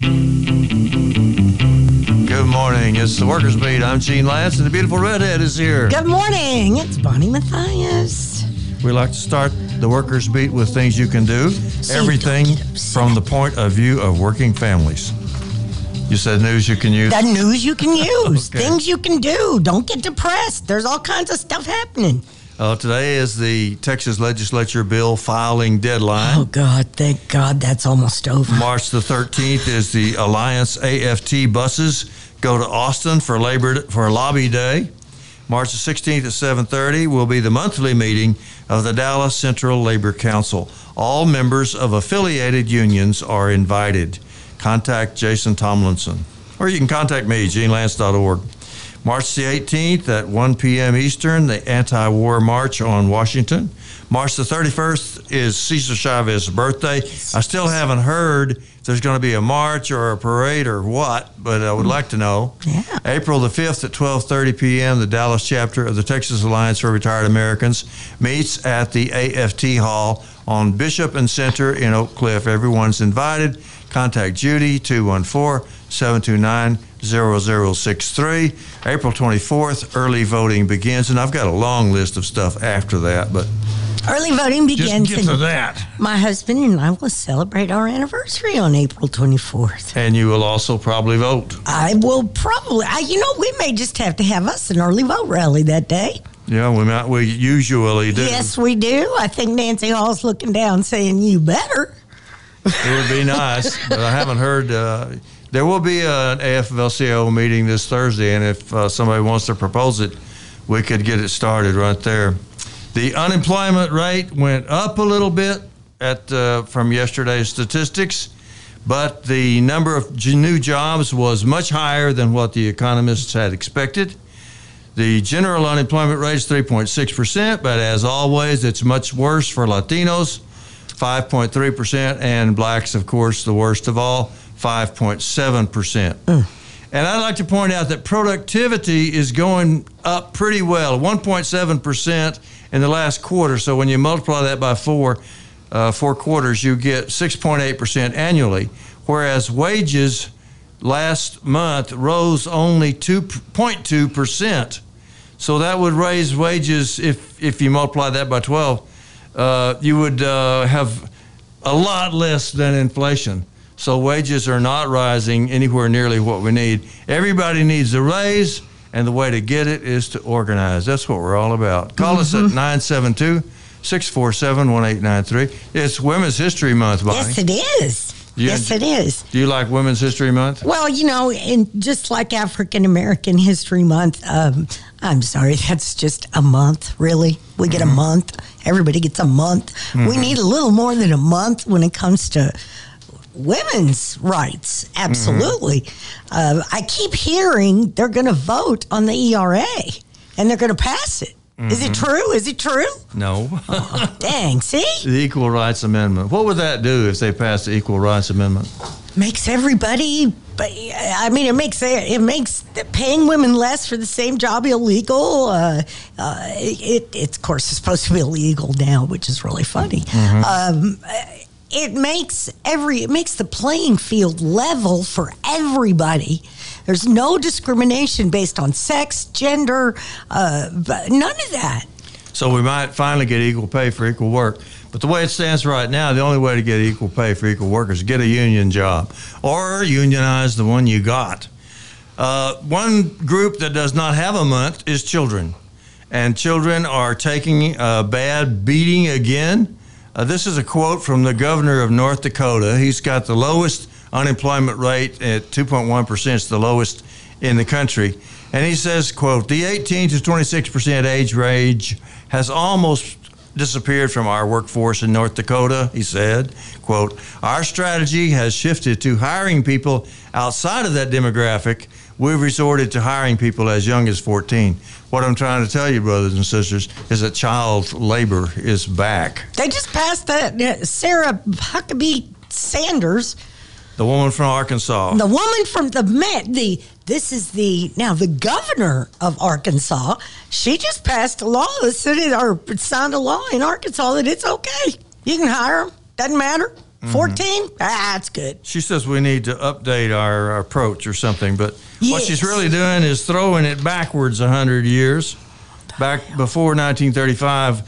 Good morning. It's the Workers Beat. I'm Gene Lance, and the beautiful redhead is here. Good morning. It's Bonnie Matthias. We like to start the Workers Beat with things you can do. So Everything don't get upset. from the point of view of working families. You said news you can use. The news you can use, Okay. things you can do. Don't get depressed. There's all kinds of stuff happening. Uh, today is the Texas Legislature bill filing deadline. Oh, God. Thank God that's almost over. March the 13th is the Alliance AFT buses go to Austin for Labor for Lobby Day. March the 16th at 7:30 will be the monthly meeting of the Dallas Central Labor Council. All members of affiliated unions are invited. Contact Jason Tomlinson, or you can contact me, genelance.org. March the 18th at 1 p.m. Eastern, the anti-war march on Washington. March the 31st is Cesar Chavez's birthday. I still haven't heard if there's going to be a march or a parade or what, but I would like to know. Yeah. April the 5th at 12:30 p.m. the Dallas chapter of the Texas Alliance for Retired Americans meets at the AFT Hall on Bishop and Center in Oak Cliff. Everyone's invited. Contact Judy 214-729-0063. April 24th early voting begins and I've got a long list of stuff after that, but Early voting begins. just get to that. my husband and I will celebrate our anniversary on April 24th. And you will also probably vote. I will probably, I, you know, we may just have to have us an early vote rally that day. Yeah, we might we usually do. Yes, we do. I think Nancy Hall's looking down saying, you better. It would be nice, but I haven't heard. Uh, there will be an AFL-CIO meeting this Thursday, and if uh, somebody wants to propose it, we could get it started right there. The unemployment rate went up a little bit at uh, from yesterday's statistics, but the number of new jobs was much higher than what the economists had expected. The general unemployment rate is 3.6%, but as always, it's much worse for Latinos, 5.3%, and blacks, of course, the worst of all, 5.7%. And I'd like to point out that productivity is going up pretty well, 1.7% in the last quarter. So when you multiply that by four, uh, four quarters, you get 6.8% annually, whereas wages last month rose only 2.2%. So that would raise wages if if you multiply that by 12, uh, you would uh, have a lot less than inflation. So wages are not rising anywhere nearly what we need. Everybody needs a raise, and the way to get it is to organize. That's what we're all about. Call us at mm-hmm. 972 647 1893. It's Women's History Month, Bonnie. Yes, it is. Yeah. Yes, it is. Do you like Women's History Month? Well, you know, and just like African American History Month, um, I'm sorry, that's just a month, really. We get a mm-hmm. month. Everybody gets a month. We mm-hmm. need a little more than a month when it comes to women's rights. Absolutely. Uh, I keep hearing they're going to vote on the ERA and they're going to pass it. Is it true? Is it true? No. Dang, see? the Equal Rights Amendment. What would that do if they passed the Equal Rights Amendment? makes everybody but i mean it makes it makes paying women less for the same job illegal uh, uh, it, it of course is supposed to be illegal now which is really funny um, it makes every it makes the playing field level for everybody there's no discrimination based on sex gender uh, none of that So we might finally get equal pay for equal work. But the way it stands right now, the only way to get equal pay for equal work is get a union job or unionize the one you got. Uh, one group that does not have a month is children. And children are taking a bad beating again. Uh, this is a quote from the governor of North Dakota. He's got the lowest unemployment rate at 2.1%. It's the lowest in the country. And he says, quote, the 18 to 26% age range has almost disappeared from our workforce in North Dakota, he said. Quote, our strategy has shifted to hiring people outside of that demographic. We've resorted to hiring people as young as 14. What I'm trying to tell you, brothers and sisters, is that child labor is back. they just passed that uh, sarah huckabee sanders The woman from Arkansas. The woman from the Met, the this is the now the governor of Arkansas. She just passed a law said it or signed a law in Arkansas that it's okay. You can hire them. Doesn't matter. 14? Ah, that's good. She says we need to update our approach or something, but what she's really doing is throwing it backwards 100 years. Back before 1935,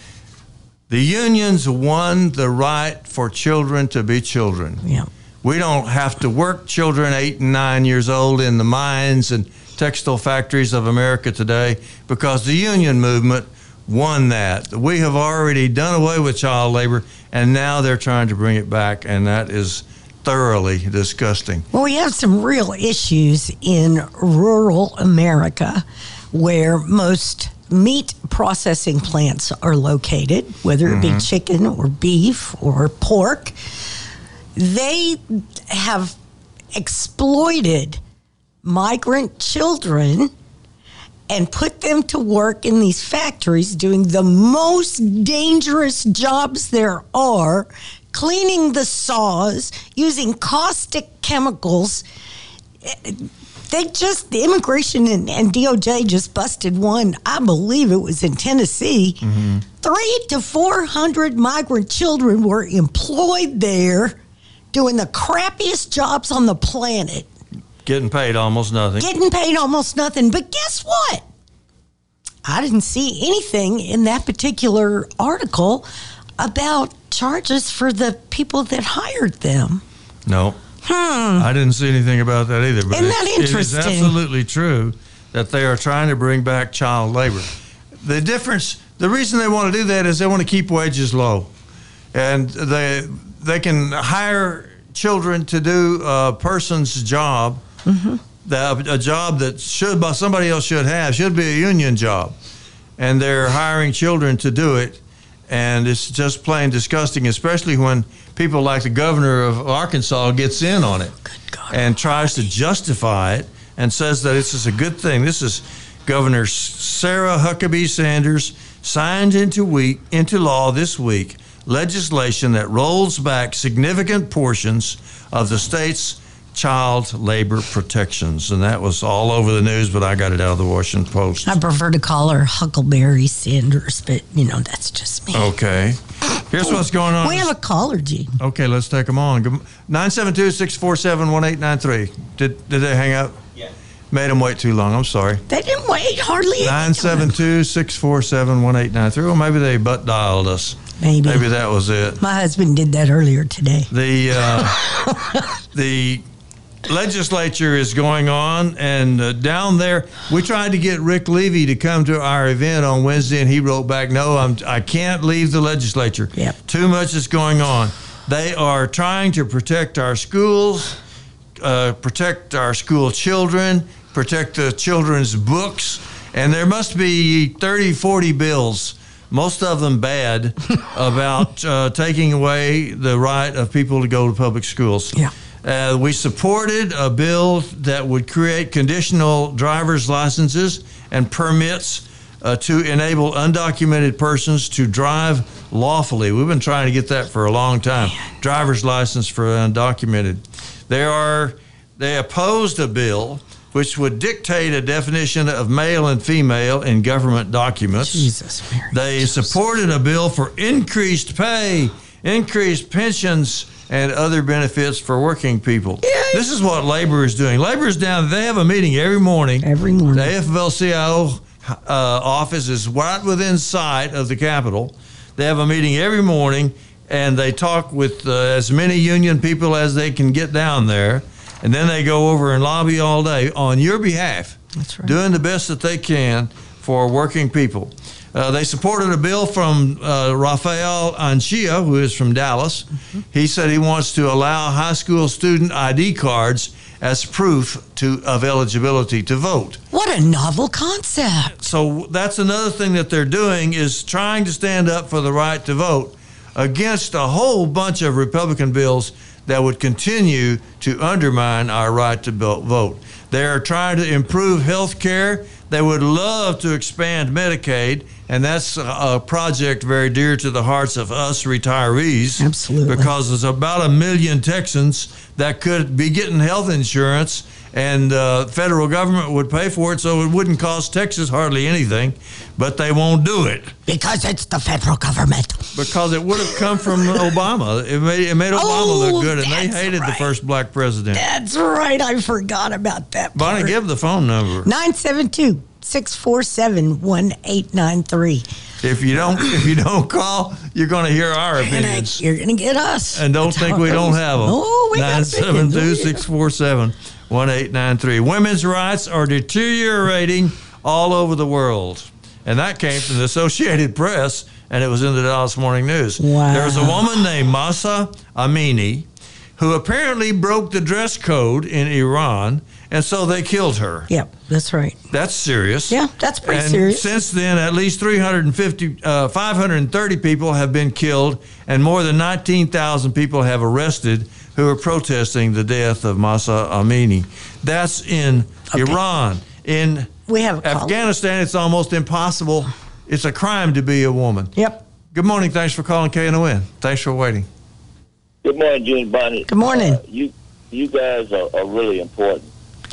the unions won the right for children to be children. Yeah. We don't have to work children eight and nine years old in the mines and textile factories of America today because the union movement won that. We have already done away with child labor and now they're trying to bring it back, and that is thoroughly disgusting. Well, we have some real issues in rural America where most meat processing plants are located, whether it be mm-hmm. chicken or beef or pork. They have exploited migrant children and put them to work in these factories doing the most dangerous jobs there are, cleaning the saws, using caustic chemicals. They just, the immigration and, and DOJ just busted one, I believe it was in Tennessee. Mm-hmm. Three to 400 migrant children were employed there doing the crappiest jobs on the planet Getting paid almost nothing. getting paid almost nothing. But guess what? I didn't see anything in that particular article about charges for the people that hired them. No. I didn't see anything about that either. But Hmm. Isn't that it- It is absolutely true that they are trying to bring back child labor. The difference, the reason they want to do that is they want to keep wages low, and they they can hire children to do a person's job, Mm-hmm. that a job that should by somebody else should have should be a union job, and they're hiring children to do it, and it's just plain disgusting, especially when people like the governor of Arkansas gets in on it God. and tries to justify it and says that this is a good thing. This is Governor Sarah Huckabee Sanders signed into week into law this week legislation that rolls back significant portions of the state's child labor protections, and that was all over the news. But I got it out of the Washington Post. I prefer to call her Huckleberry Sanders, but you know that's just me. Okay, here's what's going on. We have a caller, Gene. Okay, let's take them on. 972 647 1893. Did Did they hang up? Yeah. Made them wait too long. I'm sorry. They didn't wait hardly. any 972 647 1893. Well, maybe they butt dialed us. Maybe. Maybe that was it. My husband did that earlier today. The, uh, the legislature is going on, and uh, down there, we tried to get Rick Levy to come to our event on Wednesday, and he wrote back, No, I'm, I can't leave the legislature. Yep. Too much is going on. They are trying to protect our schools, uh, protect our school children, protect the children's books, and there must be 30, 40 bills, most of them bad, about uh, taking away the right of people to go to public schools. Yeah. Uh, we supported a bill that would create conditional driver's licenses and permits uh, to enable undocumented persons to drive lawfully. We've been trying to get that for a long time. Driver's license for undocumented. They are they opposed a bill which would dictate a definition of male and female in government documents. Jesus, Mary. They supported a bill for increased pay, increased pensions, and other benefits for working people. This is what labor is doing. Labor is down. They have a meeting every morning. Every morning. The AFL-CIO uh, office is right within sight of the Capitol. They have a meeting every morning, and they talk with uh, as many union people as they can get down there, and then they go over and lobby all day on your behalf, That's right. doing the best that they can for working people. Uh, they supported a bill from uh, Rafael Anchia, who is from Dallas. Mm-hmm. He said he wants to allow high school student ID cards as proof to, of eligibility to vote What a novel concept. so that's another thing that they're doing is trying to stand up for the right to vote against a whole bunch of Republican bills that would continue to undermine our right to vote. They are trying to improve health care. They would love to expand Medicaid, and that's a, project very dear to the hearts of us retirees. Absolutely. Because there's about a million Texans that could be getting health insurance and uh, federal government would pay for it, so it wouldn't cost Texas hardly anything. But they won't do it Because it's the federal government. because it would have come from Obama. It made it made Obama Oh, look good, and they hated the first black president. That's right. I forgot about that. Bonnie, part. give the phone number. 972 647 1893. If you don't, if you don't call, you're going to hear our opinions. You're going to get us. And don't think we don't have them. Oh, we got opinions. 972 647 1893. Women's rights are deteriorating all over the world. And that came from the Associated Press, and it was in the Dallas Morning News. Wow. There's a woman named Mahsa Amini who apparently broke the dress code in Iran, and so they killed her. Yep, that's right. That's serious. Yeah, that's pretty and serious. Since then, at least 350, uh, 530 people have been killed, and more than 19,000 people have arrested who are protesting the death of Mahsa Amini. That's in Okay. Iran. In We have a call. Afghanistan, it's almost impossible. It's a crime to be a woman. Yep. Good morning. Thanks for calling KNON. Thanks for waiting. Good morning, June Bonnie. Good morning. Uh, you you guys are, are really important,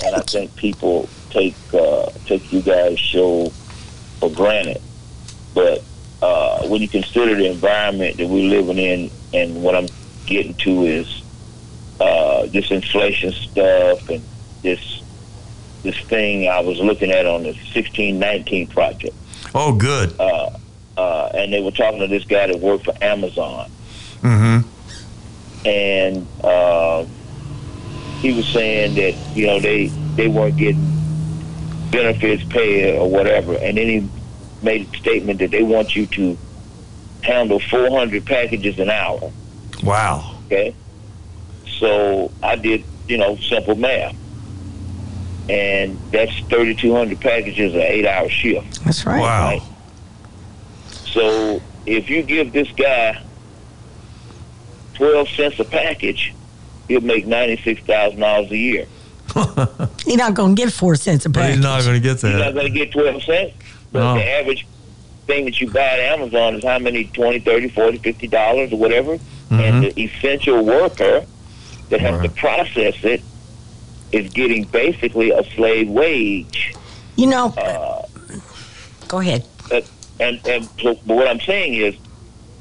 and I think people take uh, take you guys' show for granted. But uh, when you consider the environment that we're living in, and what I'm getting to is uh, this inflation stuff and this this thing I was looking at on the 1619 project, Oh, good. uh, uh, and they were talking to this guy that worked for Amazon. Mm-hmm. and uh, he was saying that you know they they weren't getting benefits paid or whatever, and then he made a statement that they want you to handle 400 packages an hour. Wow. Okay, so I did you know simple math, and that's 3,200 packages an eight-hour shift. That's right. Wow. Right. So if you give this guy 12 cents a package, he'll make $96,000 a year. You're not going to get four cents a But he's not going to get You're not going to get 12 cents. But No. the average thing that you buy at Amazon is how many 20 30 40 50 dollars or whatever. And the essential worker that has to process it is getting basically a slave wage. You know, Uh, go ahead. and and so, but what I'm saying is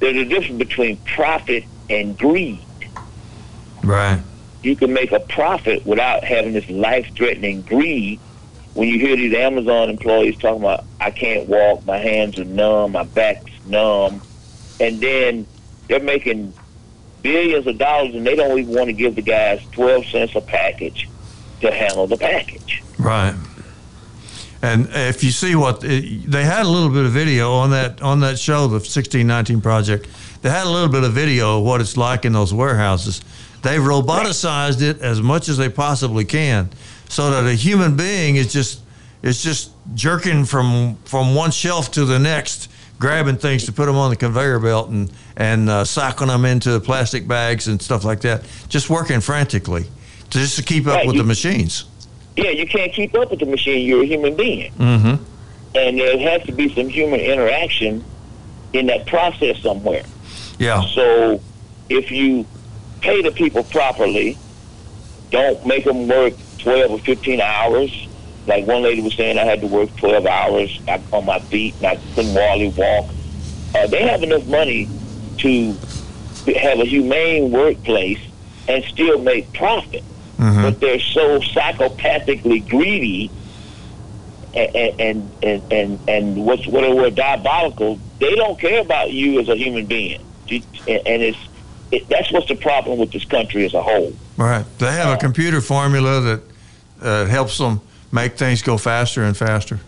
there's a difference between profit and greed. Right. You can make a profit without having this life-threatening greed. When you hear these Amazon employees talking about, I can't walk, my hands are numb, my back's numb, and then they're making billions of dollars and they don't even want to give the guys 12 cents a package to handle the package. Right. And if you see what eh, they had a little bit of video on that on that show, the 1619 project, they had a little bit of video of what it's like in those warehouses. They've roboticized it as much as they possibly can, so that a human being is just is just jerking from from one shelf to the next, grabbing things to put them on the conveyor belt and and uh, them into plastic bags and stuff like that, just working frantically, to just to keep up Right, with you- the machines. Yeah, you can't keep up with the machine. You're a human being. Mm-hmm. And there has to be some human interaction in that process somewhere. Yeah. So if you pay the people properly, don't make them work 12 or 15 hours. Like one lady was saying, I had to work 12 hours on my feet and I couldn't hardly walk. Uh, they have enough money to have a humane workplace and still make profit. Mhm. But they're so psychopathically greedy and and and and, and what's what are diabolical. They don't care about you as a human being, and it's it, that's what's the problem with this country as a whole. Right. They have a computer formula that uh, helps them make things go faster and faster.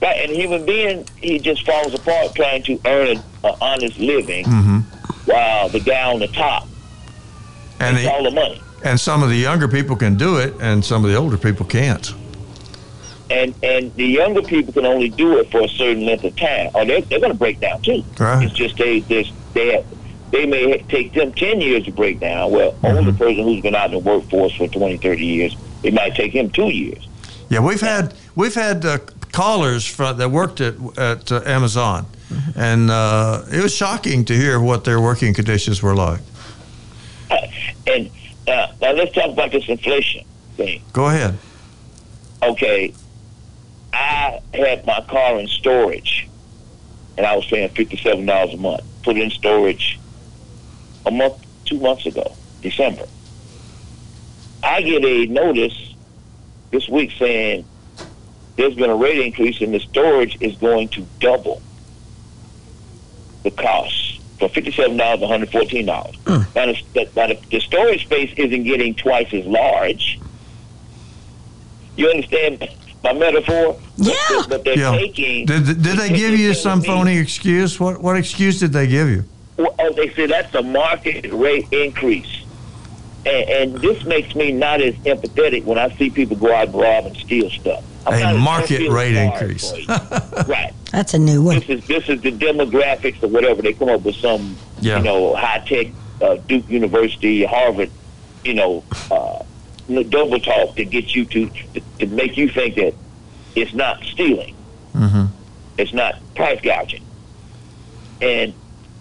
Right, and a human being, he just falls apart trying to earn an honest living, Mm-hmm. while the guy on the top And gets all the, the money. and some of the younger people can do it, and some of the older people can't. And and the younger people can only do it for a certain length of time, or they're, they're going to break down too. Right. It's just they they they have, they may take them ten years to break down. Well, older person who's been out in the workforce for 20, 30 years, it might take him two years. Yeah, we've had we've had uh, callers from, that worked at at uh, Amazon, and uh, it was shocking to hear what their working conditions were like. And uh, now let's talk about this inflation. thing. Go ahead. Okay, I had my car in storage, and I was paying fifty-seven dollars a month. Put it in storage a month, two months ago, December. I get a notice this week saying there's been a rate increase and the storage is going to double the cost from fifty-seven dollars to one hundred fourteen dollars. Hmm. Now, the, now the, the storage space isn't getting twice as large. You understand my metaphor? Yeah. But, but they're Yeah. taking. Did, did they give you some phony excuse? What what excuse did they give you? Well, oh, they say that's a market rate increase. And, and this makes me not as empathetic when I see people go out and rob and steal stuff. I'm A market rate increase. right. That's a new one. This is this is the demographics or whatever. They come up with some, Yeah. you know, high tech uh, Duke University, Harvard, you know, uh, double talk to get you to, to to make you think that it's not stealing. Mm-hmm. It's not price gouging. And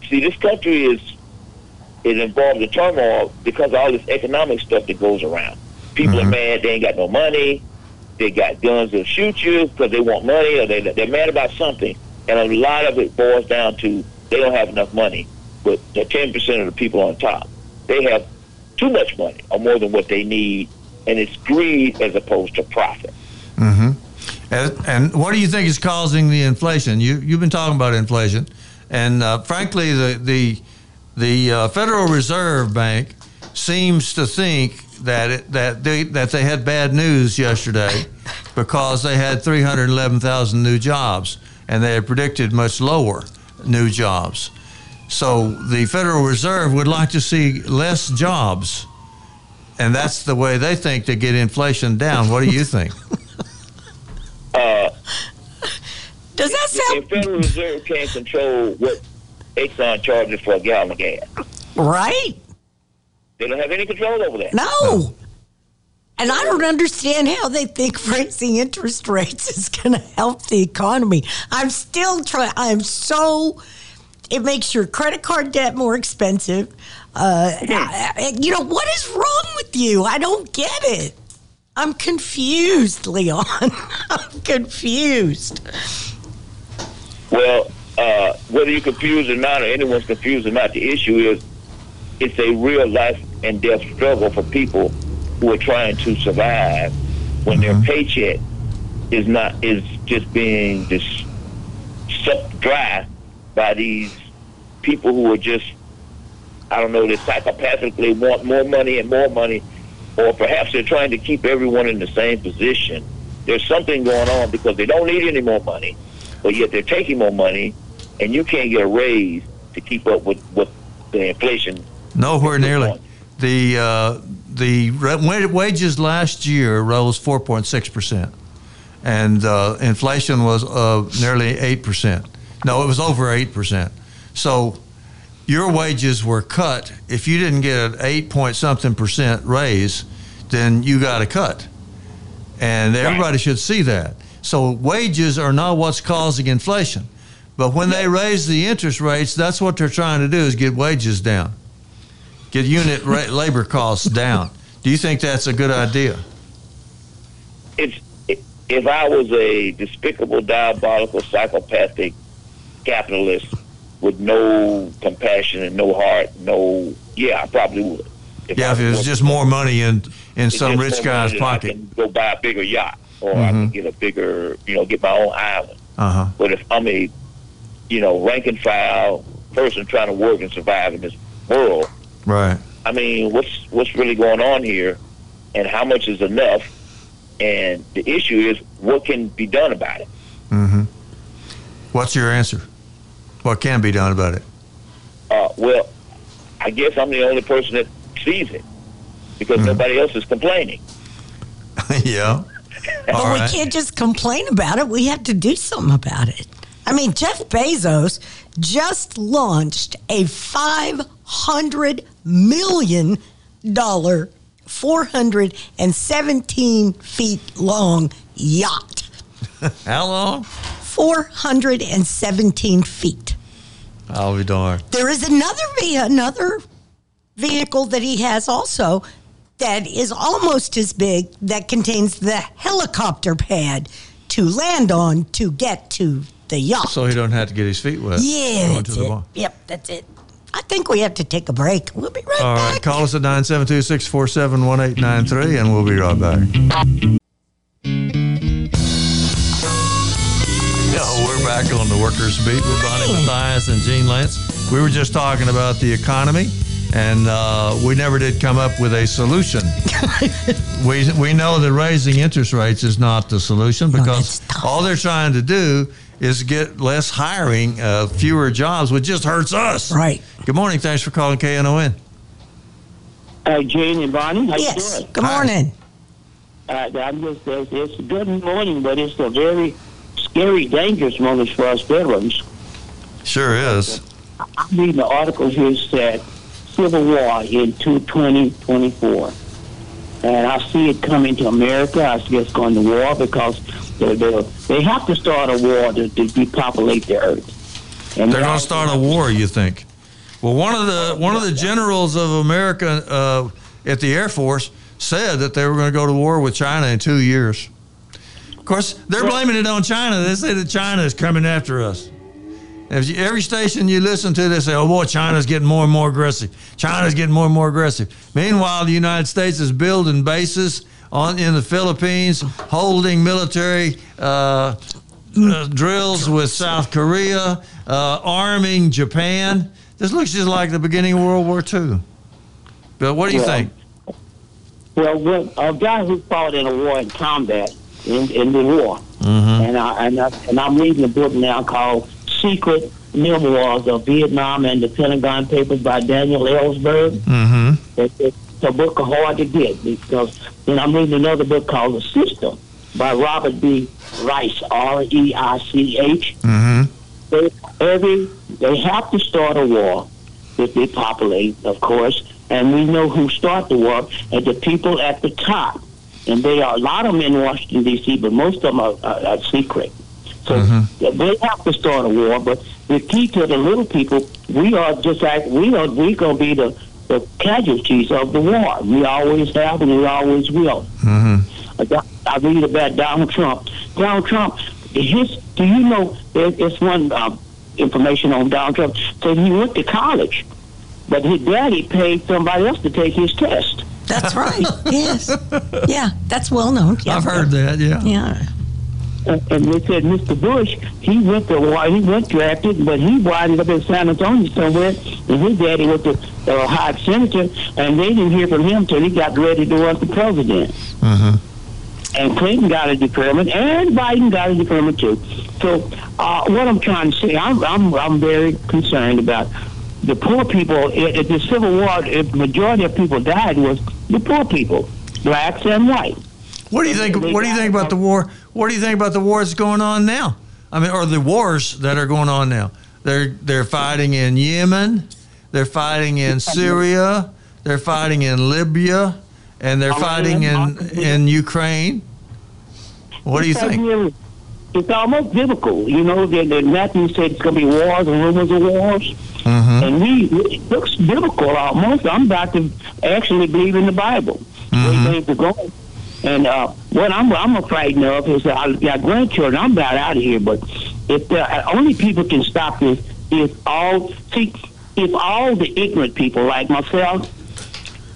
see, this country is is involved in turmoil because of all this economic stuff that goes around. People are mad; they ain't got no money. They got guns that'll shoot you because they want money, or they they're mad about something. And a lot of it boils down to they don't have enough money. But the ten percent of the people on top, they have too much money or more than what they need, and it's greed as opposed to profit. Mm-hmm. And, and what do you think is causing the inflation? You you've been talking about inflation, and uh, frankly, the the the uh, Federal Reserve Bank seems to think that it, that they that they had bad news yesterday because they had 311,000 new jobs, and they had predicted much lower new jobs. So the Federal Reserve would like to see less jobs, and that's the way they think to get inflation down. What do you think? Uh, Does that sound? the Federal Reserve can't control what Exxon charges for a gallon of gas. right? They don't have any control over that. No. And I don't understand how they think raising interest rates is going to help the economy. I'm still trying. I'm so. It makes your credit card debt more expensive. Uh, I- you know what is wrong with you? I don't get it. I'm confused, Leon. I'm confused. Well, uh, whether you're confused or not, or anyone's confused or not, the issue is it's a real life and death struggle for people who are trying to survive when their paycheck is not is just being just sucked dry by these people who are just I don't know they psychopathically want more money and more money, or perhaps they're trying to keep everyone in the same position. There's something going on because they don't need any more money, but yet they're taking more money, and you can't get a raise to keep up with with the inflation. Nowhere nearly. The uh, the wa- wages last year rose 4.6 percent, and uh, inflation was uh, nearly eight percent. No, it was over eight percent. So your wages were cut. If you didn't get an eight point something percent raise, then you got a cut, and everybody should see that. So wages are not what's causing inflation, but when they raise the interest rates, that's what they're trying to do is get wages down get unit ra- labor costs down. Do you think that's a good idea? It's if I was a despicable, diabolical, psychopathic capitalist with no compassion and no heart, no yeah, I probably would. yeah, I if it was just more money in in some rich guy's pocket. go buy a bigger yacht, or I can get a bigger, you know, get my own island. Uh huh. But if I'm a, you know, rank and file person trying to work and survive in this world, Right. I mean, what's what's really going on here, and how much is enough? And the issue is, what can be done about it? Mm-hmm. What's your answer? What can be done about it? Uh, well, I guess I'm the only person that sees it because nobody else is complaining. yeah. But All we right. can't just complain about it. We have to do something about it. I mean, Jeff Bezos just launched a $500 million, 417 feet long yacht. How long? 417 feet. I'll be darned. There is another another vehicle that he has also that is almost as big that contains the helicopter pad to land on to get to the yacht. So he don't have to get his feet wet. yeah, going that's to the it. bar. Yep, that's it. I think we have to take a break. We'll be right All back. All right, call us at 972 647 1893 and we'll be right back. Yeah, we're back on the Workers Beat with Bonnie Matthias and Gene Lance. We were just talking about the economy, and uh, we never did come up with a solution. we, we know that raising interest rates is not the solution because that's tough. all they're trying to do is get less hiring, uh, fewer jobs, which just hurts us. Right. Good morning. Thanks for calling KNON. Hi, Jane and Bonnie. How Yes. you doing? Good Hi. morning. Uh, I'm just, it's, it's a good morning, but it's a very scary, dangerous moment for us veterans. Sure is. I'm reading the article here said Civil War in 2024. And I see it coming to America. I see it's going to war because they they they have to start a war to, to depopulate the earth. And They're going to start a war, you think? Well, one of the one of the generals of America uh, at the Air Force said that they were going to go to war with China in two years. Of course, they're blaming it on China. They say that China is coming after us. If you, every station you listen to, they say, "Oh boy, China's getting more and more aggressive. China's getting more and more aggressive." Meanwhile, the United States is building bases on in the Philippines, holding military uh, uh, drills with South Korea, uh, arming Japan. This looks just like the beginning of World War II. But what do you think? Well, a guy who fought in a war in combat in, in the war, Mm-hmm. and I, and I and I'm reading a book now called Secret Memoirs of Vietnam and the Pentagon Papers by Daniel Ellsberg. Mm-hmm. It, it's a book hard to get because then I'm reading another book called The System by Robert B. Rice, R E I C H. Mm-hmm. They, every they have to start a war if they populate, of course, and we know who start the war and the people at the top, and they are a lot of them in Washington D.C., but most of them are, are, are secret. So they have to start a war, but the key to the little people, we are just like we are. We gonna be the the casualties of the war. We always have, and we always will. Mm-hmm. I read about Donald Trump. Donald Trump, his do you know? there- It's one um, information on Donald Trump. So he went to college, but his daddy paid somebody else to take his test. That's right. yes. Yeah, that's well known. Yeah. I've heard that. Yeah. Yeah. And and they said Mr. Bush, he went to he went drafted, but he winded up in San Antonio somewhere, and his daddy was the uh, high senator, and they didn't hear from him till he got ready to run for president. Mm-hmm. and Clinton got a deferment, and Biden got a deferment too. So, uh, what I'm trying to say, I'm, I'm, I'm very concerned about the poor people. At the Civil War, the majority of people died was the poor people, blacks and white. What do you think? What do you think about the war? What do you think about the wars going on now? I mean, or the wars that are going on now? They're they're fighting in Yemen, they're fighting in Syria, they're fighting in Libya, and they're fighting in in Ukraine. What do you think? It's almost biblical, you know. That, that Matthew said it's going to be wars and rumors of wars, Mm-hmm. and we it looks biblical almost. I'm about to actually believe in the Bible. Mhm. Where things are going. And uh, what I'm I'm frightened of is that I got grandchildren. I'm about out of here. But if the only people can stop this is all see if all the ignorant people like myself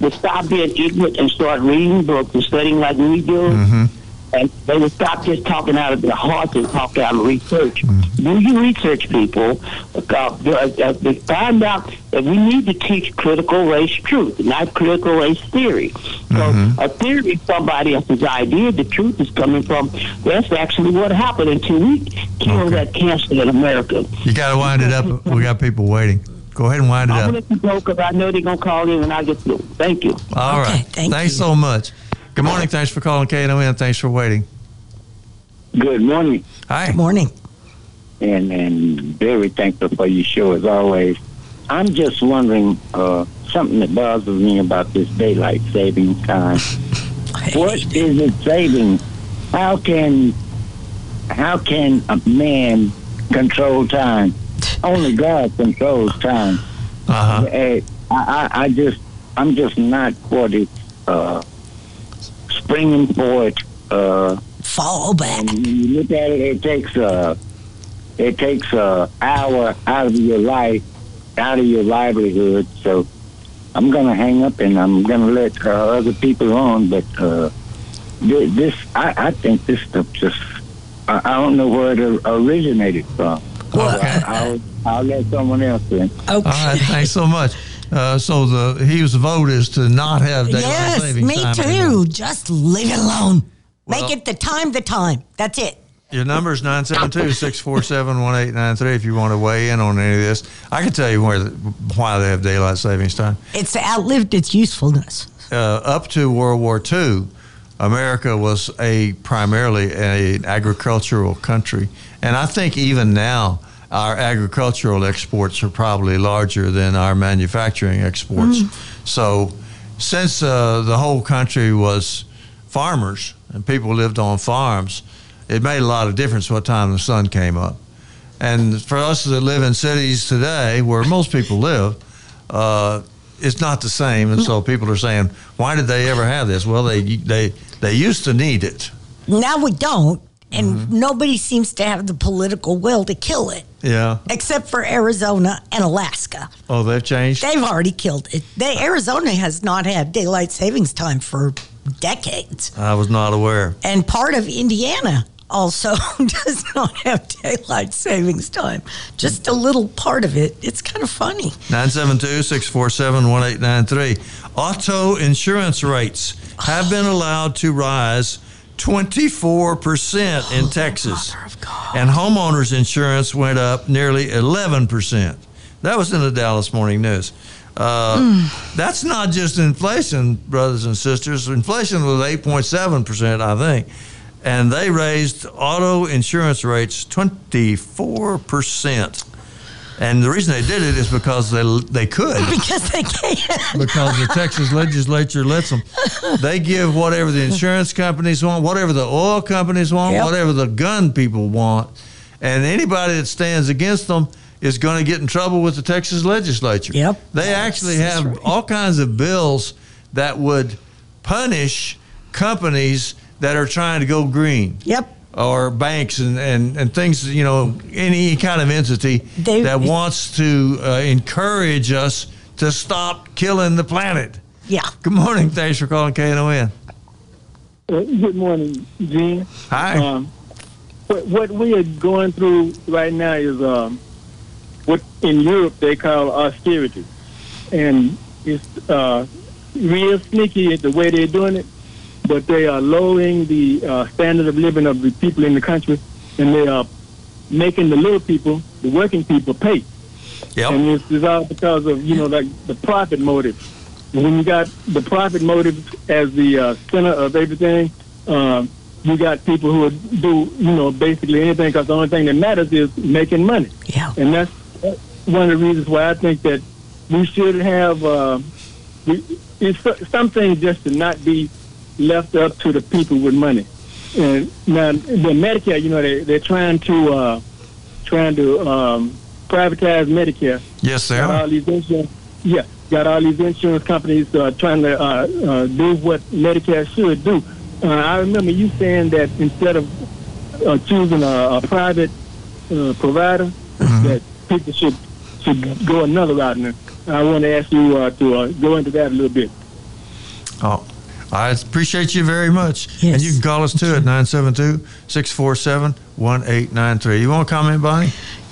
would stop being ignorant and start reading books and studying like we do, Mm-hmm. And they would stop just talking out of their hearts and talk out of research. Do you research people? Uh, uh, uh, find out that we need to teach critical race truth, not critical race theory. So a theory is somebody else's idea. The truth is coming from. That's actually what happened until we killed Okay. that cancer in America. You got to wind it up. We got people waiting. Go ahead and wind it I'm up. gonna let you go because I know they're gonna call in when I get through. Thank you. All right. Okay, thank Thanks you. so much. Good morning. Thanks for calling KNON. Thanks for waiting. Good morning, Hi. Good morning. and and very thankful for your show as always. I'm just wondering uh, something that bothers me about this daylight saving time. What is it saving? How can how can a man control time? Only God controls time. Uh huh. Eh, I, I, I just I'm just not for the uh, springing forward. Uh, Fall back. you look at it, it takes a it takes a hour out of your life, out of your livelihood. So I'm gonna hang up and I'm gonna let uh, other people on. But uh, this, I, I think this stuff just. I, I don't know where it originated from. Well, I'll, I'll, I'll let someone else in. Okay. All right, thanks so much. Uh, so the Hughes vote is to not have daylight Yes, savings me time me too. anymore. Just leave it alone. Well- Make it the time, the time. That's it. Your number is 972-647-1893 if you want to weigh in on any of this. I can tell you where the, why they have daylight savings time. It's outlived its usefulness. Uh, up to World War II, America was a primarily an agricultural country, and I think even now our agricultural exports are probably larger than our manufacturing exports. So, since uh, the whole country was farmers and people lived on farms, it made a lot of difference what time the sun came up. And for us that live in cities today, where most people live, uh, it's not the same. And so people are saying, why did they ever have this? Well, they they they used to need it. Now we don't, and Mm-hmm. nobody seems to have the political will to kill it, Yeah. except for Arizona and Alaska. Oh, they've changed. They've already killed it. They, Arizona has not had daylight savings time for decades. I was not aware. And part of Indiana also does not have daylight savings time. Just a little part of it. It's kind of funny. 972-647-1893. Auto insurance rates have been allowed to rise 24% in Texas. And homeowners insurance went up nearly 11%. That was in the Dallas Morning News. Uh, That's not just inflation, brothers and sisters. Inflation was 8.7%, I think. And they raised auto insurance rates 24%. And the reason they did it is because they, they could Because they can't. because the Texas legislature lets them. They give whatever the insurance companies want, whatever the oil companies want, Yep. whatever the gun people want, and anybody that stands against them is going to get in trouble with the Texas legislature. Yep. They actually have right. all kinds of bills that would punish companies that are trying to go green Yep. Or banks and, and, and things, you know, any kind of entity They- that wants to uh, encourage us to stop killing the planet. Yeah. Good morning. Thanks for calling KNON. Uh, Good morning, Gene. Hi. Um, what, what we are going through right now is um, what in Europe they call austerity, and it's uh, real sneaky the way they're doing it. But they are lowering the uh, standard of living of the people in the country, and they are making the little people, the working people, pay. Yep. And this is all because of, you know, like the profit motive. And when you got the profit motive as the uh, center of everything, um, you got people who would do, you know, basically anything because the only thing that matters is making money. Yeah. And that's that's one of the reasons why I think that we should have uh, we, it's some things just to not be left up to the people with money. And now the Medicare, you know, they they're trying to uh, trying to um, privatize Medicare. Yes, they are. all these insurance, yeah, got all these insurance companies uh, trying to uh, uh, do what Medicare should do. Uh, I remember you saying that instead of uh, choosing a, a private uh, provider, that people should should go another route. And I want to ask you uh, to uh, go into that a little bit. Oh, I appreciate you very much. Yes. And you can call us too at 972 647 1893. You want to comment, Bonnie?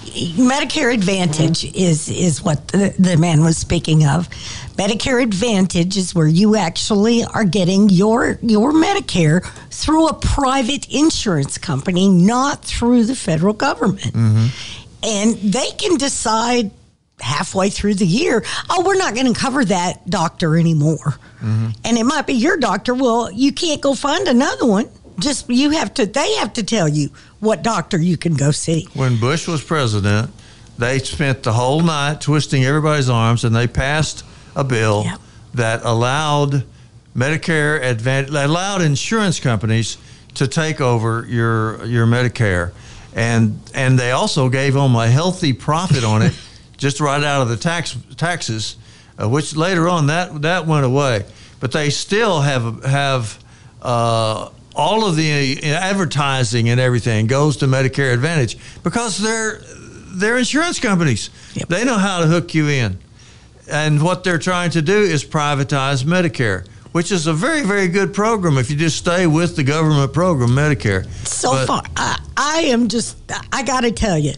Medicare Advantage is is what the, the man was speaking of. Medicare Advantage is where you actually are getting your your Medicare through a private insurance company, not through the federal government. Mm-hmm. And they can decide halfway through the year, oh, we're not going to cover that doctor anymore. Mm-hmm. And it might be your doctor. Well, you can't go find another one. Just you have to. They have to tell you what doctor you can go see. When Bush was president, they spent the whole night twisting everybody's arms and they passed a bill Yep. that allowed Medicare Advantage, allowed insurance companies to take over your your Medicare. And and they also gave them a healthy profit on it just right out of the tax taxes, uh, which later on that that went away. but they still have have uh, all of the advertising and everything goes to Medicare Advantage because they're they're insurance companies. Yep. They know how to hook you in, and what they're trying to do is privatize Medicare. Which is a very, very good program if you just stay with the government program, Medicare. So But- far, I, I am just, I got to tell you,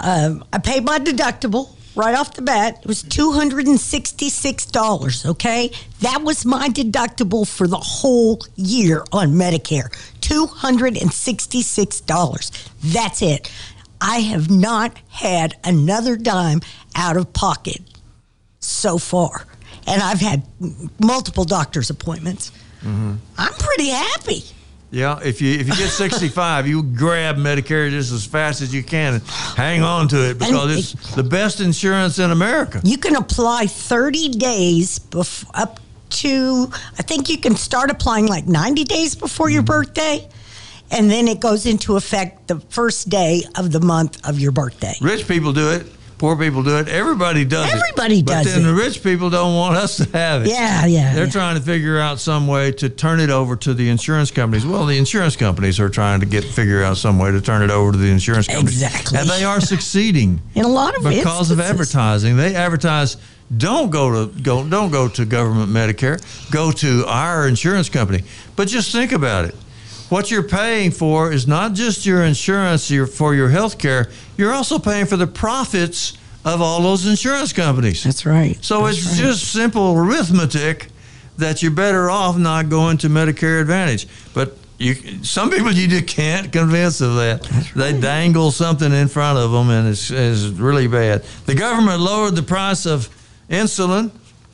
um, I paid my deductible right off the bat. It was $266, okay? That was my deductible for the whole year on Medicare. $266. That's it. I have not had another dime out of pocket so far. And I've had multiple doctor's appointments. Mm-hmm. I'm pretty happy. Yeah, if you if you get 65, you grab Medicare just as fast as you can and hang on to it because And it's the best insurance in America. You can apply 30 days bef- up to, I think you can start applying like 90 days before your mm-hmm. birthday. And then it goes into effect the first day of the month of your birthday. Rich people do it, poor people do it, everybody does it. Everybody but then it. the rich people don't want us to have it. Yeah, yeah. They're yeah. trying to figure out some way to turn it over to the insurance companies. Well, the insurance companies are trying to get figure out some way to turn it over to the insurance companies. Exactly. And they are succeeding. In a lot of because of advertising. They advertise don't go to go don't go to government Medicare, go to our insurance company. But just think about it. What you're paying for is not just your insurance your, for your health care, you're also paying for the profits of all those insurance companies. That's right. So That's it's right. just simple arithmetic that you're better off not going to Medicare Advantage. But you, some people you just can't convince of that. They dangle something in front of them, and it's, it's really bad. The government lowered the price of insulin.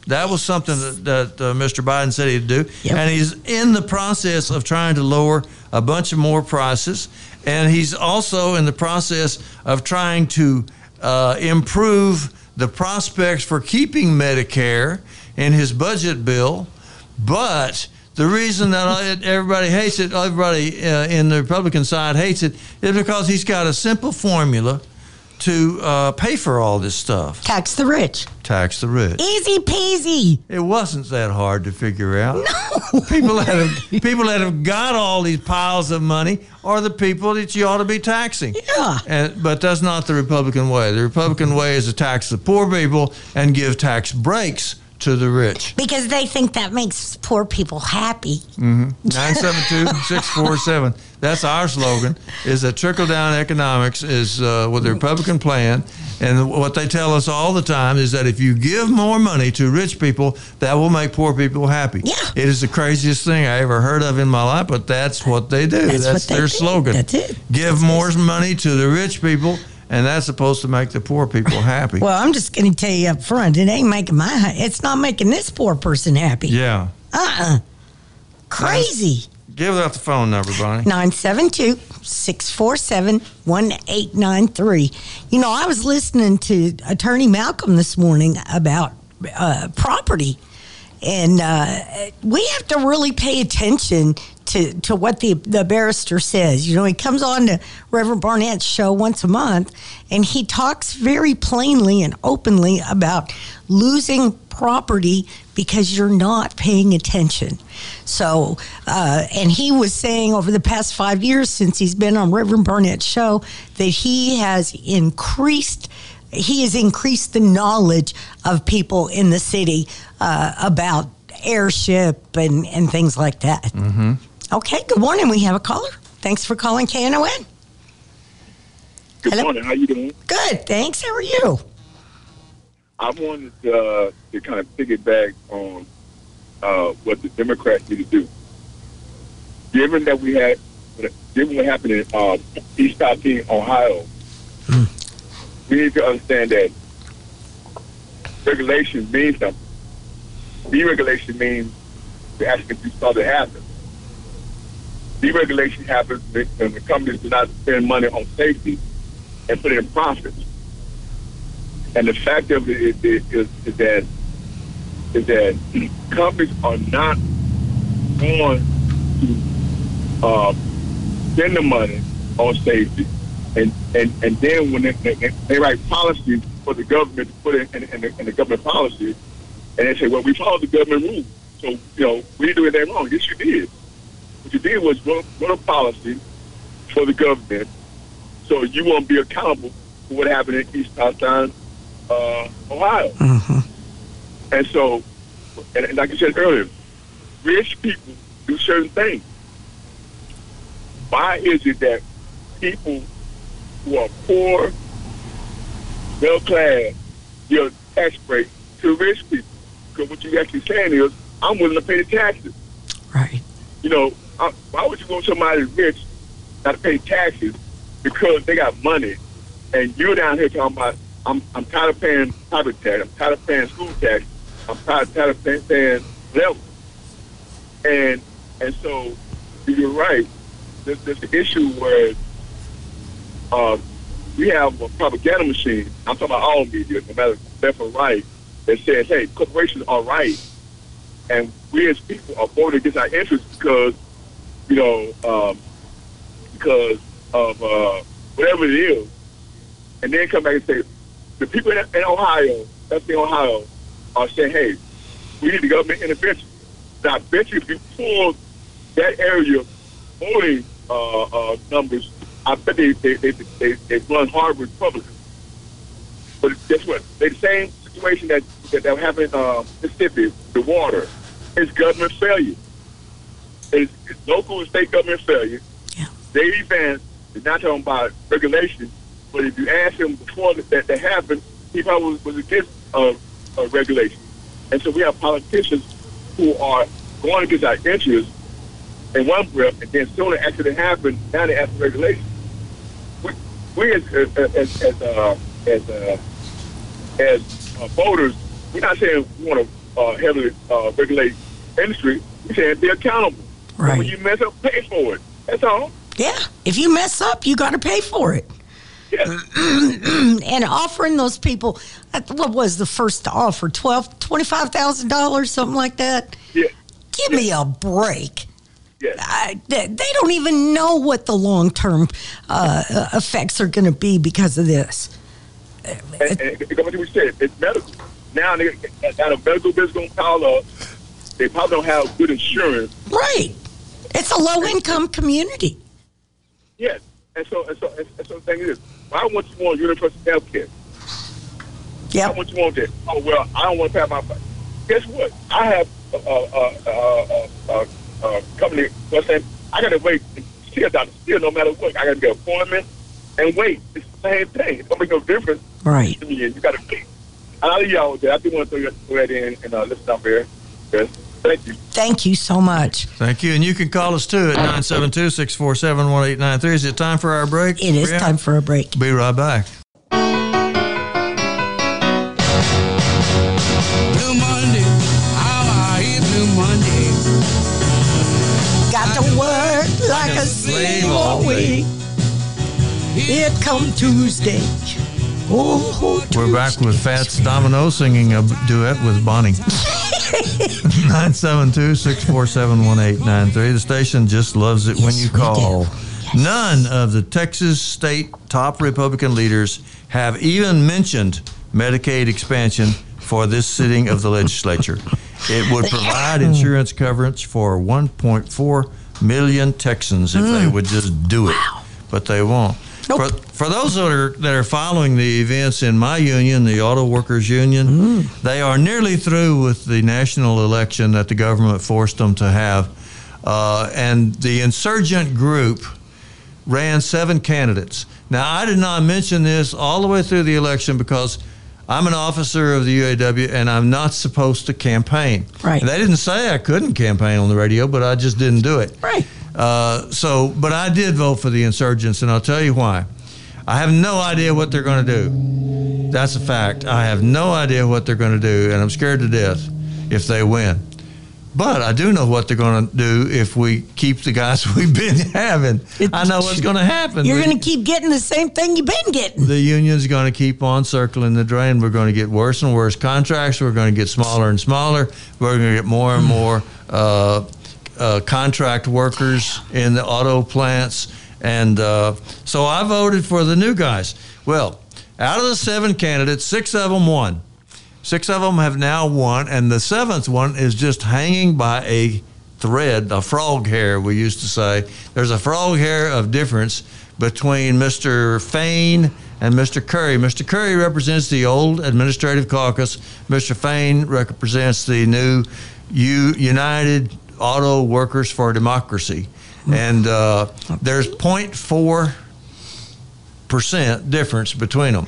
That was something that, that uh, Mr. Biden said he'd do, Yep. and he's in the process of trying to lower a bunch of more prices. And he's also in the process of trying to uh, improve the prospects for keeping Medicare in his budget bill. But the reason that everybody hates it, everybody uh, in the Republican side hates it, is because he's got a simple formula to uh, pay for all this stuff. Tax the rich. Tax the rich. Easy peasy. It wasn't that hard to figure out. No. People that have people that have got all these piles of money are the people that you ought to be taxing. Yeah. And, but that's not the Republican way. The Republican way is to tax the poor people and give tax breaks to the rich. Because they think that makes poor people happy. 972-647. That's our slogan. Is that trickle down economics is uh, what the Republican plan, and what they tell us all the time is that if you give more money to rich people, that will make poor people happy. Yeah. It is the craziest thing I ever heard of in my life, but that's what they do. That's That's, their do. slogan. That's it. Give more money to the rich people, and that's supposed to make the poor people happy. Well, I'm just going to tell you up front, it ain't making my, it's not making this poor person happy. yeah. Uh-uh. Crazy. Give out the phone number, Bonnie. 972 647 1893. You know, I was listening to Attorney Malcolm this morning about uh, property, and uh, we have to really pay attention to, to what the, the barrister says. You know, he comes on to Reverend Barnett's show once a month, and he talks very plainly and openly about losing property because you're not paying attention. So, uh, and he was saying over the past five years since he's been on Reverend Barnett's show that he has increased. He has increased the knowledge of people in the city uh, about heirship and, and things like that. Mm-hmm. Okay, good morning. We have a caller. Thanks for calling KNON. Good Hello? morning. How are you doing? Good, thanks. How are you? I wanted uh, to kind of piggyback on uh, what the Democrats need to do. Given that we had, given what happened in uh, East Palestine, Ohio, we need to understand that regulation means something. Deregulation means the action you saw that happen. Deregulation happens when the companies do not spend money on safety and put in profits. And the fact of it is, is, is, that is that companies are not going to uh, spend the money on safety, and and, and then when they, they, they write policies for the government to put in, in, in, the, in the government policy, and they say, well, we follow the government rules. So, you know, we do anything wrong. Yes, you did. What you did was run, run a policy for the government so you won't be accountable for what happened in East Palestine, uh, Ohio. And so, and, and like I said earlier, rich people do certain things. Why is it that people who are poor, middle class, give tax break to rich people? Because what you're actually saying is, I'm willing to pay the taxes. Right. You know, Why would you go somebody rich to pay taxes because they got money, and you're down here talking about I'm I'm tired of paying property tax, I'm tired of paying school tax, I'm tired, tired of paying, paying whatever. And and so you're right. There's, there's the issue where uh, we have a propaganda machine. I'm talking about all media, no matter left or right, that says, hey, corporations are right. And we as people are voting against our interests because, you know, um, because of uh, whatever it is. And then come back and say, the people in, in Ohio, that's in Ohio, are saying, hey, we need the government intervention. Now, I bet you if you pull that area voting uh, uh, numbers, I bet they they, they, they, they run hard Republicans. But guess what? They're the same situation that that, that happened in uh, Mississippi, the water. It's government failure. It's, it's local and state government failure. Yeah. J.D. Vance is not talking about regulation, but if you ask him before that, that, happened, he probably was, was against uh, uh, regulation. And so we have politicians who are going against our interests in one breath, and then soon after it happened, now they ask for regulation. We, we as as as as, uh, as, uh, as uh, voters, we're not saying we want to uh, heavily uh, regulate industry. We're saying be accountable. Right. When you mess up, pay for it. That's all. Yeah. If you mess up, you got to pay for it. Yeah. and offering those people, uh, what was the first offer? Twelve, twenty-five thousand dollars, something like that. Yeah. Give me a break. Yeah. I, they don't even know what the long-term uh, effects are going to be because of this. and, and to what we said, it's medical. Now, they, now the medical going to pile up. They probably don't have good insurance. Right. It's a low-income community. Yes. And so, and so, and, so the thing is, why would you want universal health care? Why Yep. would you want that? Oh, well, I don't want to pay my Guess what? I have a, a, a, a, a, a company, what's saying, I got to wait, still, doctor, still, no matter what. I got to get an appointment and wait. It's the same thing. It don't make no difference Right. to me. You got to wait. And I'll leave y'all with that. I do want to throw that- throw that in and uh, listen up here. Yes. Thank you. Thank you so much. Thank you. And you can call us too at 972 647 1893. Is it time for our break? It is Brianna? time for a break. Be right back. Blue Monday, how I hate Blue Monday. Got to work like a slave all week. Here come Tuesday. Oh, oh, We're back with Fats Domino singing a duet with Bonnie. 972 647 1893. The station just loves it when you call. do. None of the Texas state top Republican leaders have even mentioned Medicaid expansion for this sitting of the legislature. It would provide insurance coverage for 1.4 million Texans if they mm. would just do it. But they won't. Nope. For, for those that are that are following the events in my union, the Auto Workers Union, they are nearly through with the national election that the government forced them to have, uh, and the insurgent group ran seven candidates. Now, I did not mention this all the way through the election because I'm an officer of the UAW and I'm not supposed to campaign. Right. And they didn't say I couldn't campaign on the radio, but I just didn't do it. Right. Uh, so, but I did vote for the insurgents, and I'll tell you why. I have no idea what they're going to do. That's a fact. I have no idea what they're going to do, and I'm scared to death if they win. But I do know what they're going to do if we keep the guys we've been having. I know what's going to happen. You're going to keep getting the same thing you've been getting. the union's going to keep on circling the drain. We're going to get worse and worse contracts. We're going to get smaller and smaller. We're going to get more and more uh, uh, contract workers in the auto plants. And uh, so I voted for the new guys. Well, out of the seven candidates, six of them won. Six of them have now won, and the seventh one is just hanging by a thread, a frog hair, we used to say. There's a frog hair of difference between Mr. Fain and Mr. Curry. Mr. Curry represents the old administrative caucus. Mr. Fain represents the new U- United Auto Workers for Democracy. And uh, there's 0.4 percent difference between them.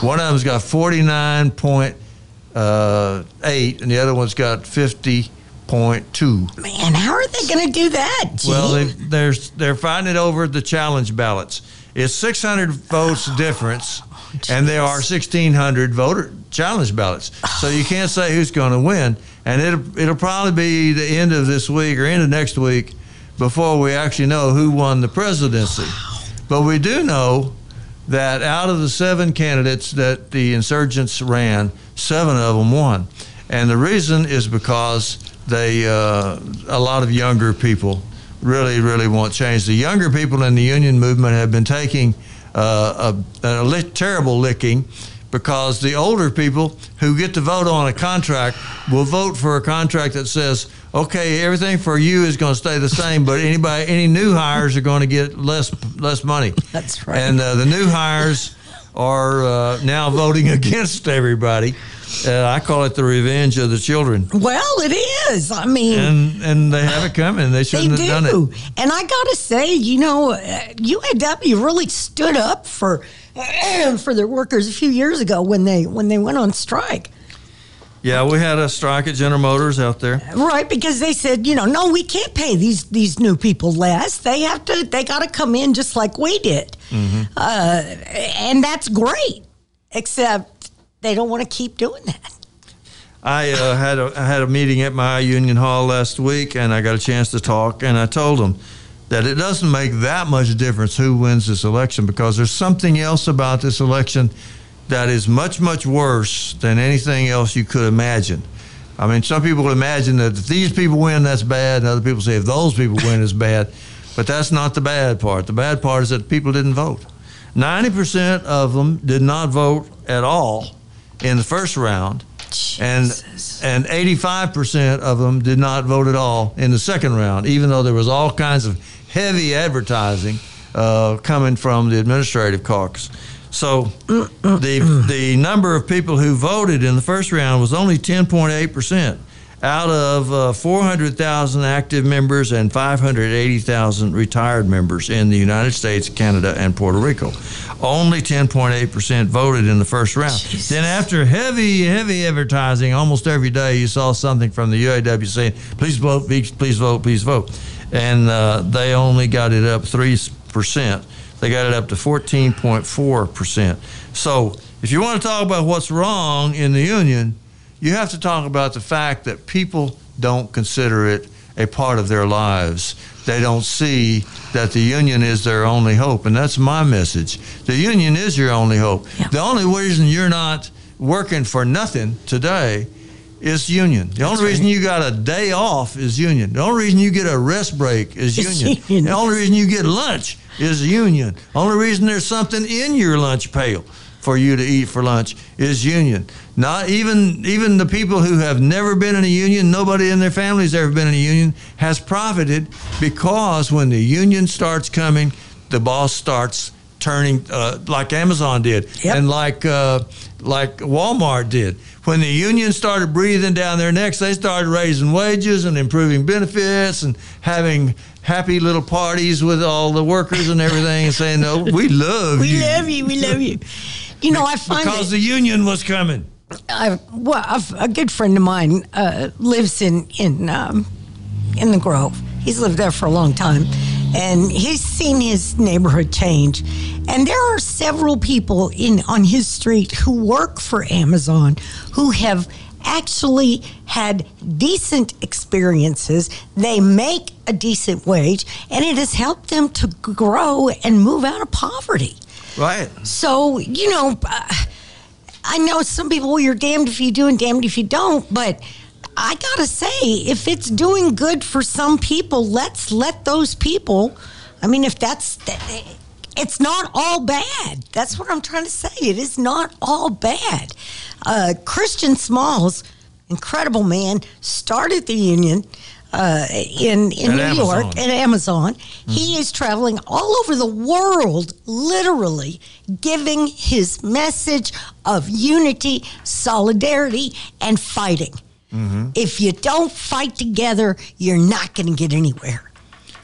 One of them's got 49.8, and the other one's got 50.2. Man, how are they going to do that? Gene? Well, they, they're they're fighting it over the challenge ballots. It's 600 votes difference, and there are 1,600 voter challenge ballots. So you can't say who's going to win, and it'll it'll probably be the end of this week or end of next week before we actually know who won the presidency. But we do know that out of the seven candidates that the insurgents ran, seven of them won, and the reason is because they uh, a lot of younger people really really want change. The younger people in the union movement have been taking uh, a, a li- terrible licking because the older people who get to vote on a contract will vote for a contract that says, okay, everything for you is going to stay the same, but anybody, any new hires are going to get less less money. That's right. And uh, the new hires are uh, now voting against everybody. Uh, I call it the revenge of the children, well, it is. I mean, and and they have it coming. They they shouldn't have done it. And I got to say, you know, uh, UAW really stood up for for their workers a few years ago when they when they went on strike. Yeah, we had a strike at General Motors out there. Right, because they said, you know, no, we can't pay these these new people less. They have to, they got to come in just like we did, uh, and that's great. Except they don't want to keep doing that. I uh, had a I had a meeting at my union hall last week, and I got a chance to talk, and I told them that it doesn't make that much difference who wins this election because there's something else about this election that is much much worse than anything else you could imagine. I mean, some people imagine that if these people win, that's bad, and other people say if those people win, it's bad. But that's not the bad part. The bad part is that people didn't vote. 90% of them did not vote at all in the first round, and and 85% of them did not vote at all in the second round, even though there was all kinds of heavy advertising uh, coming from the administrative caucus. So the the number of people who voted in the first round was only 10.8 percent out of uh, 400,000 active members and 580,000 retired members in the United States, Canada, and Puerto Rico. Only 10.8 percent voted in the first round. Jesus. Then after heavy, heavy advertising, almost every day you saw something from the UAW saying, "Please vote, please, please vote, please vote," and uh, they only got it up three percent. They got it up to 14.4 percent. So if you want to talk about what's wrong in the union, you have to talk about the fact that people don't consider it a part of their lives. They don't see that the union is their only hope, and that's my message. The union is your only hope. Yeah. The only reason you're not working for nothing today is union. The only reason you got a day off is union. The only reason you get a rest break is Is union. union. The only reason you get lunch is union. The only reason there's something in your lunch pail for you to eat for lunch is union. Not even even the people who have never been in a union, nobody in their family's ever been in a union, has profited because when the union starts coming, the boss starts turning uh, like Amazon did Yep. and like uh, like Walmart did. When the union started breathing down their necks, they started raising wages and improving benefits and having happy little parties with all the workers and everything and saying, "No, we love We you." We love you. We love you. You know, I find because the union was coming. I, well, I've, a good friend of mine uh, lives in in um, in the Grove. He's lived there for a long time, and he's seen his neighborhood change. And there are several people in on his street who work for Amazon who have actually had decent experiences. They make a decent wage, and it has helped them to grow and move out of poverty. Right. So, you know, uh, I know some people, well, you're damned if you do and damned if you don't, but I gotta say, if it's doing good for some people, let's let those people. I mean, if that's it's not all bad. That's what I'm trying to say. It is not all bad. Uh, Christian Smalls, incredible man, started the union uh, in in New Amazon. York at Amazon. He is traveling all over the world, literally giving his message of unity, solidarity, and fighting. If you don't fight together, you're not going to get anywhere.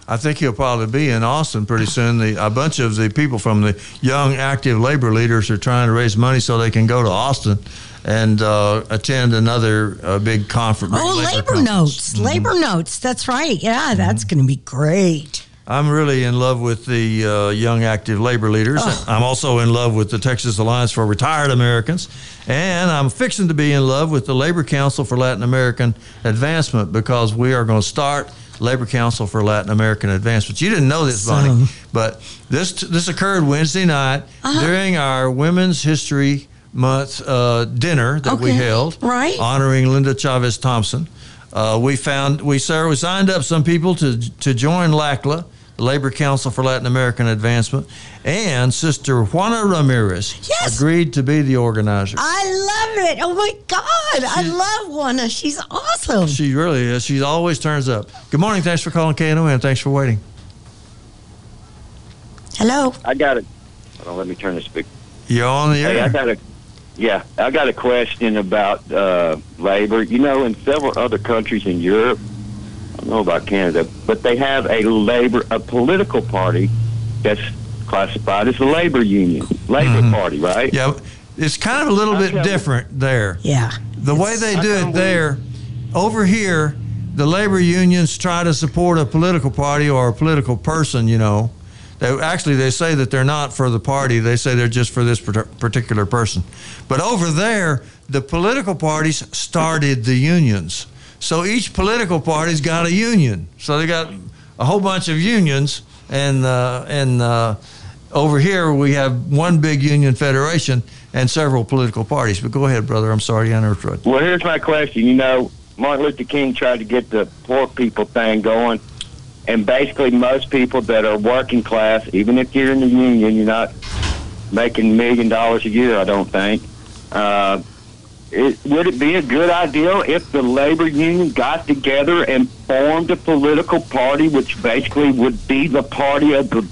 I think he'll probably be in Austin pretty soon. The, a bunch of the people from the young active labor leaders are trying to raise money so they can go to Austin and uh, attend another uh, big conference. Oh, big labor conference. notes, labor notes. That's right. Yeah, that's going to be great. I'm really in love with the uh, young active labor leaders. Oh. I'm also in love with the Texas Alliance for Retired Americans. And I'm fixing to be in love with the Labor Council for Latin American Advancement because we are going to start Labor Council for Latin American Advancement. You didn't know this, Bonnie, So- but this this occurred Wednesday night Uh-huh. during our Women's History Month uh, dinner that we held, Right. honoring Linda Chavez Thompson. Uh, we found we sir we signed up some people to to join LCLAA, the Labor Council for Latin American Advancement, and Sister Juana Ramirez Yes. agreed to be the organizer. I love it. Oh my God. I love Juana. She's awesome. she really is. She always turns up. Good morning. Thanks for calling KNON and thanks for waiting. Hello. I got it. Hold on, let me turn this big. You're on the air? Hey, I got a. Yeah, I got a question about uh, labor. You know, in several other countries in Europe, I don't know about Canada, but they have a labor, a political party that's classified as a labor union, labor Mhm. party, right? Yeah, it's kind of a little bit Okay. different there. Yeah. The way they do How come it we- there, over here, the labor unions try to support a political party or a political person. You know, they actually they say that they're not for the party. They say they're just for this particular person. But over there, the political parties started the unions. So each political party's got a union. So they got a whole bunch of unions, and uh, and uh, over here we have one big union federation and several political parties. But go ahead, brother. I'm sorry I interrupted. Well, here's my question. You know, Martin Luther King tried to get the poor people thing going, and basically most people that are working class, even if you're in the union, you're not making a million dollars a year. I don't think. Uh, it, would it be a good idea if the labor union got together and formed a political party, which basically would be the party of the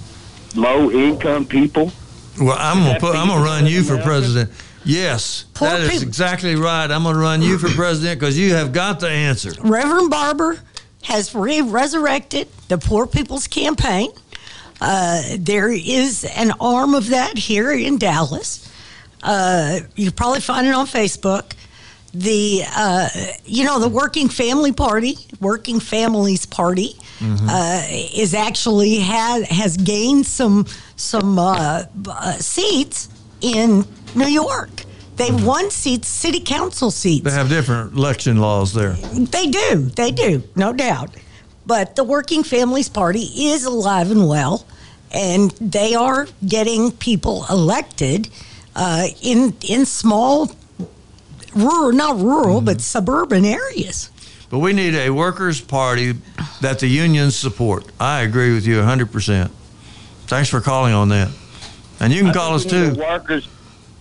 low income people? Well, I'm gonna put. I'm gonna run you for president. Yes, Poor that is people- exactly right. I'm gonna run you for president because you have got the answer. Reverend Barber has re- resurrected the Poor People's Campaign. Uh, there is an arm of that here in Dallas. Uh, you probably find it on Facebook. The uh, you know the Working Family Party, Working Families Party, uh, is actually has has gained some some uh, uh, seats in New York. They won seats, city council seats. They have different election laws there. They do. They do, no doubt. But the Working Families Party is alive and well, and they are getting people elected uh, in in small, rural, not rural, but suburban areas. But we need a workers' party that the unions support. I agree with you 100%. Thanks for calling on that. And you can I call us we need too. a Workers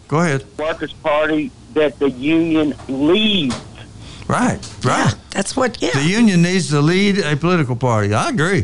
Go ahead. Workers Party that the union leads. Right, right. Yeah, That's what. Yeah. The union needs to lead a political party. I agree.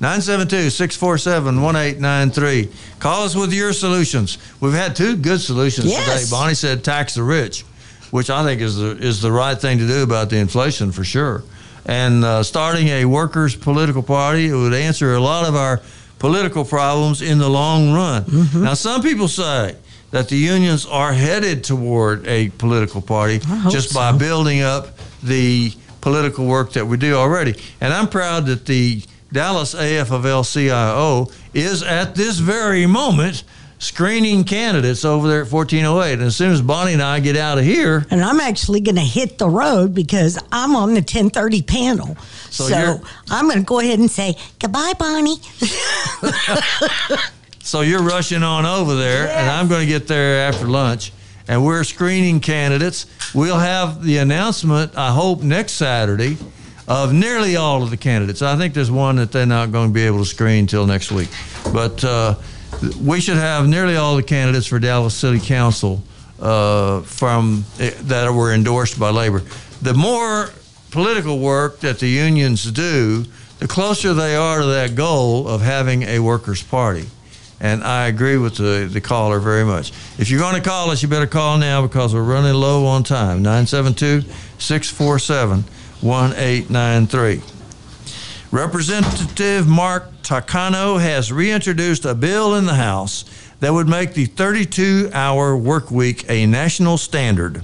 972 647 1893. Call us with your solutions. We've had two good solutions Yes. today. Bonnie said tax the rich, which I think is the, is the right thing to do about the inflation for sure. And uh, starting a workers' political party it would answer a lot of our political problems in the long run. Now, some people say that the unions are headed toward a political party just by building up the political work that we do already. And I'm proud that the Dallas AF AFL CIO is at this very moment screening candidates over there at 1408. And as soon as Bonnie and I get out of here, and I'm actually going to hit the road because I'm on the 1030 panel. So So, I'm going to go ahead and say goodbye, Bonnie. so you're rushing on over there, and I'm going to get there after lunch. And we're screening candidates. We'll have the announcement, I hope, next Saturday of nearly all of the candidates. I think there's one that they're not going to be able to screen till next week. But uh, we should have nearly all the candidates for Dallas City Council uh, from eh, that were endorsed by labor. The more political work that the unions do, the closer they are to that goal of having a workers' party. And I agree with the, the caller very much. If you're going to call us, you better call now because we're running low on time. 972 647 1893. Representative Mark Takano has reintroduced a bill in the House that would make the 32 hour work week a national standard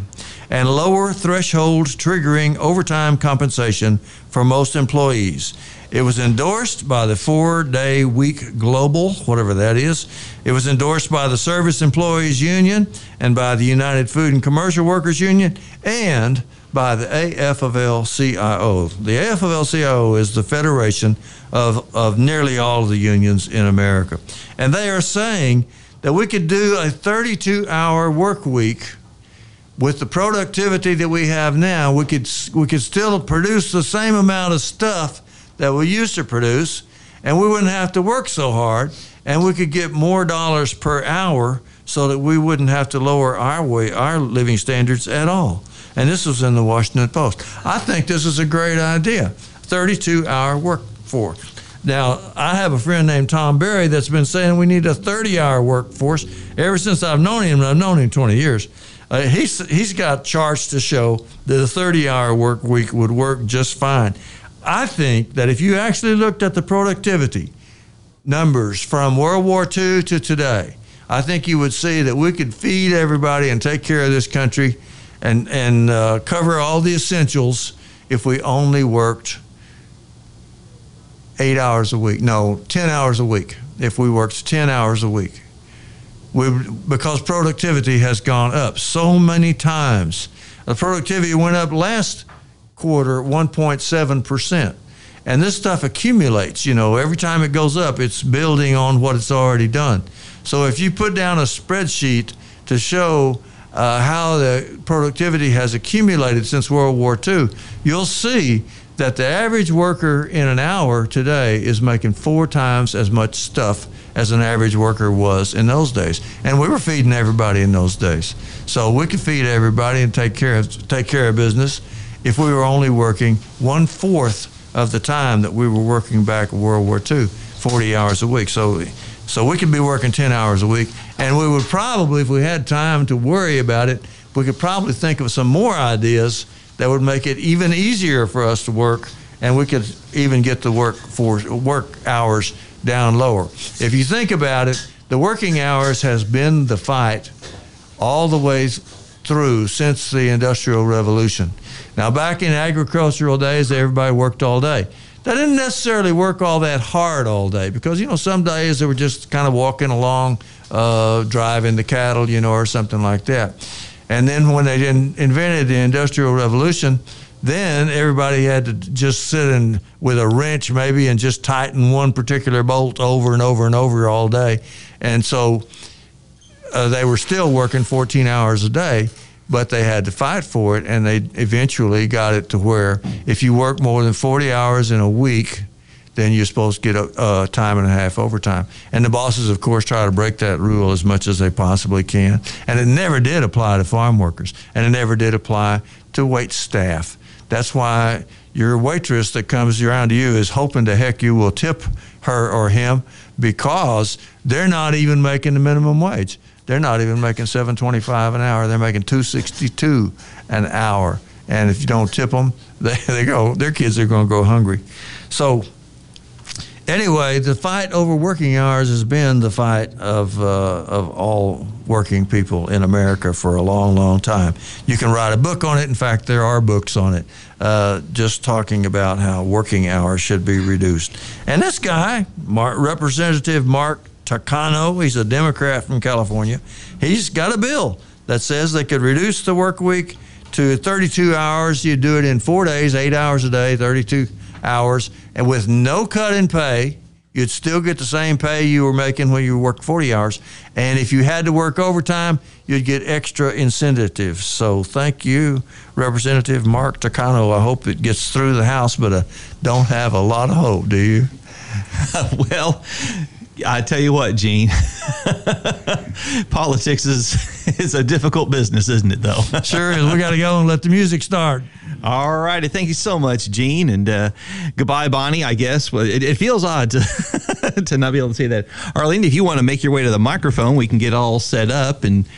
and lower thresholds triggering overtime compensation for most employees. It was endorsed by the four day week global, whatever that is. It was endorsed by the Service Employees Union and by the United Food and Commercial Workers Union and by the AFL CIO. The AFL CIO is the federation of, of nearly all of the unions in America. And they are saying that we could do a 32 hour work week with the productivity that we have now, we could we could still produce the same amount of stuff that we used to produce, and we wouldn't have to work so hard, and we could get more dollars per hour, so that we wouldn't have to lower our way our living standards at all. And this was in the Washington Post. I think this is a great idea. 32 hour work workforce. Now, I have a friend named Tom Berry that's been saying we need a 30 hour workforce ever since I've known him, and I've known him 20 years. Uh, he's he's got charts to show that a 30-hour work week would work just fine. I think that if you actually looked at the productivity numbers from World War II to today, I think you would see that we could feed everybody and take care of this country and and uh, cover all the essentials if we only worked eight hours a week. No, ten hours a week. If we worked ten hours a week we, because productivity has gone up so many times. The productivity went up last quarter 1.7%. And this stuff accumulates, you know, every time it goes up, it's building on what it's already done. So if you put down a spreadsheet to show uh, how the productivity has accumulated since World War II, you'll see that the average worker in an hour today is making four times as much stuff as an average worker was in those days. And we were feeding everybody in those days. So we could feed everybody and take care of take care of business if we were only working one fourth of the time that we were working back in World War II, 40 hours a week. So so we could be working 10 hours a week. And we would probably, if we had time to worry about it, we could probably think of some more ideas that would make it even easier for us to work and we could even get the work for work hours down lower. If you think about it, the working hours has been the fight all the way through since the Industrial Revolution. Now, back in agricultural days, everybody worked all day. They didn't necessarily work all that hard all day because, you know, some days they were just kind of walking along, uh, driving the cattle, you know, or something like that. And then when they invented the Industrial Revolution, then everybody had to just sit in with a wrench maybe and just tighten one particular bolt over and over and over all day. And so uh, they were still working 14 hours a day, but they had to fight for it. And they eventually got it to where if you work more than 40 hours in a week, then you're supposed to get a, time and a half overtime. And the bosses, of course, try to break that rule as much as they possibly can. And it never did apply to farm workers, and it never did apply to wait staff. That's why your waitress that comes around to you is hoping to heck you will tip her or him because they're not even making the minimum wage. They're not even making 7.25 an hour. They're making 2.62 an hour. And if you don't tip them, they, they go. Their kids are going to go hungry. So anyway, the fight over working hours has been the fight of uh, of all working people in America for a long, long time. You can write a book on it. In fact, there are books on it, uh, just talking about how working hours should be reduced. And this guy, Mark, Representative Mark Takano, he's a Democrat from California. He's got a bill that says they could reduce the work week to 32 hours. You do it in four days, eight hours a day, 32 hours, and with no cut in pay, you'd still get the same pay you were making when you worked 40 hours. And if you had to work overtime, you'd get extra incentives. So thank you, Representative Mark Takano. I hope it gets through the House, but I don't have a lot of hope, do you? well, I tell you what, Gene, Politics is is a difficult business, isn't it? Though. Sure is. We got to go and let the music start. All righty. Thank you so much, Gene. And uh, goodbye, Bonnie, I guess. Well, it, it feels odd to, to not be able to say that. Arlene, if you want to make your way to the microphone, we can get all set up and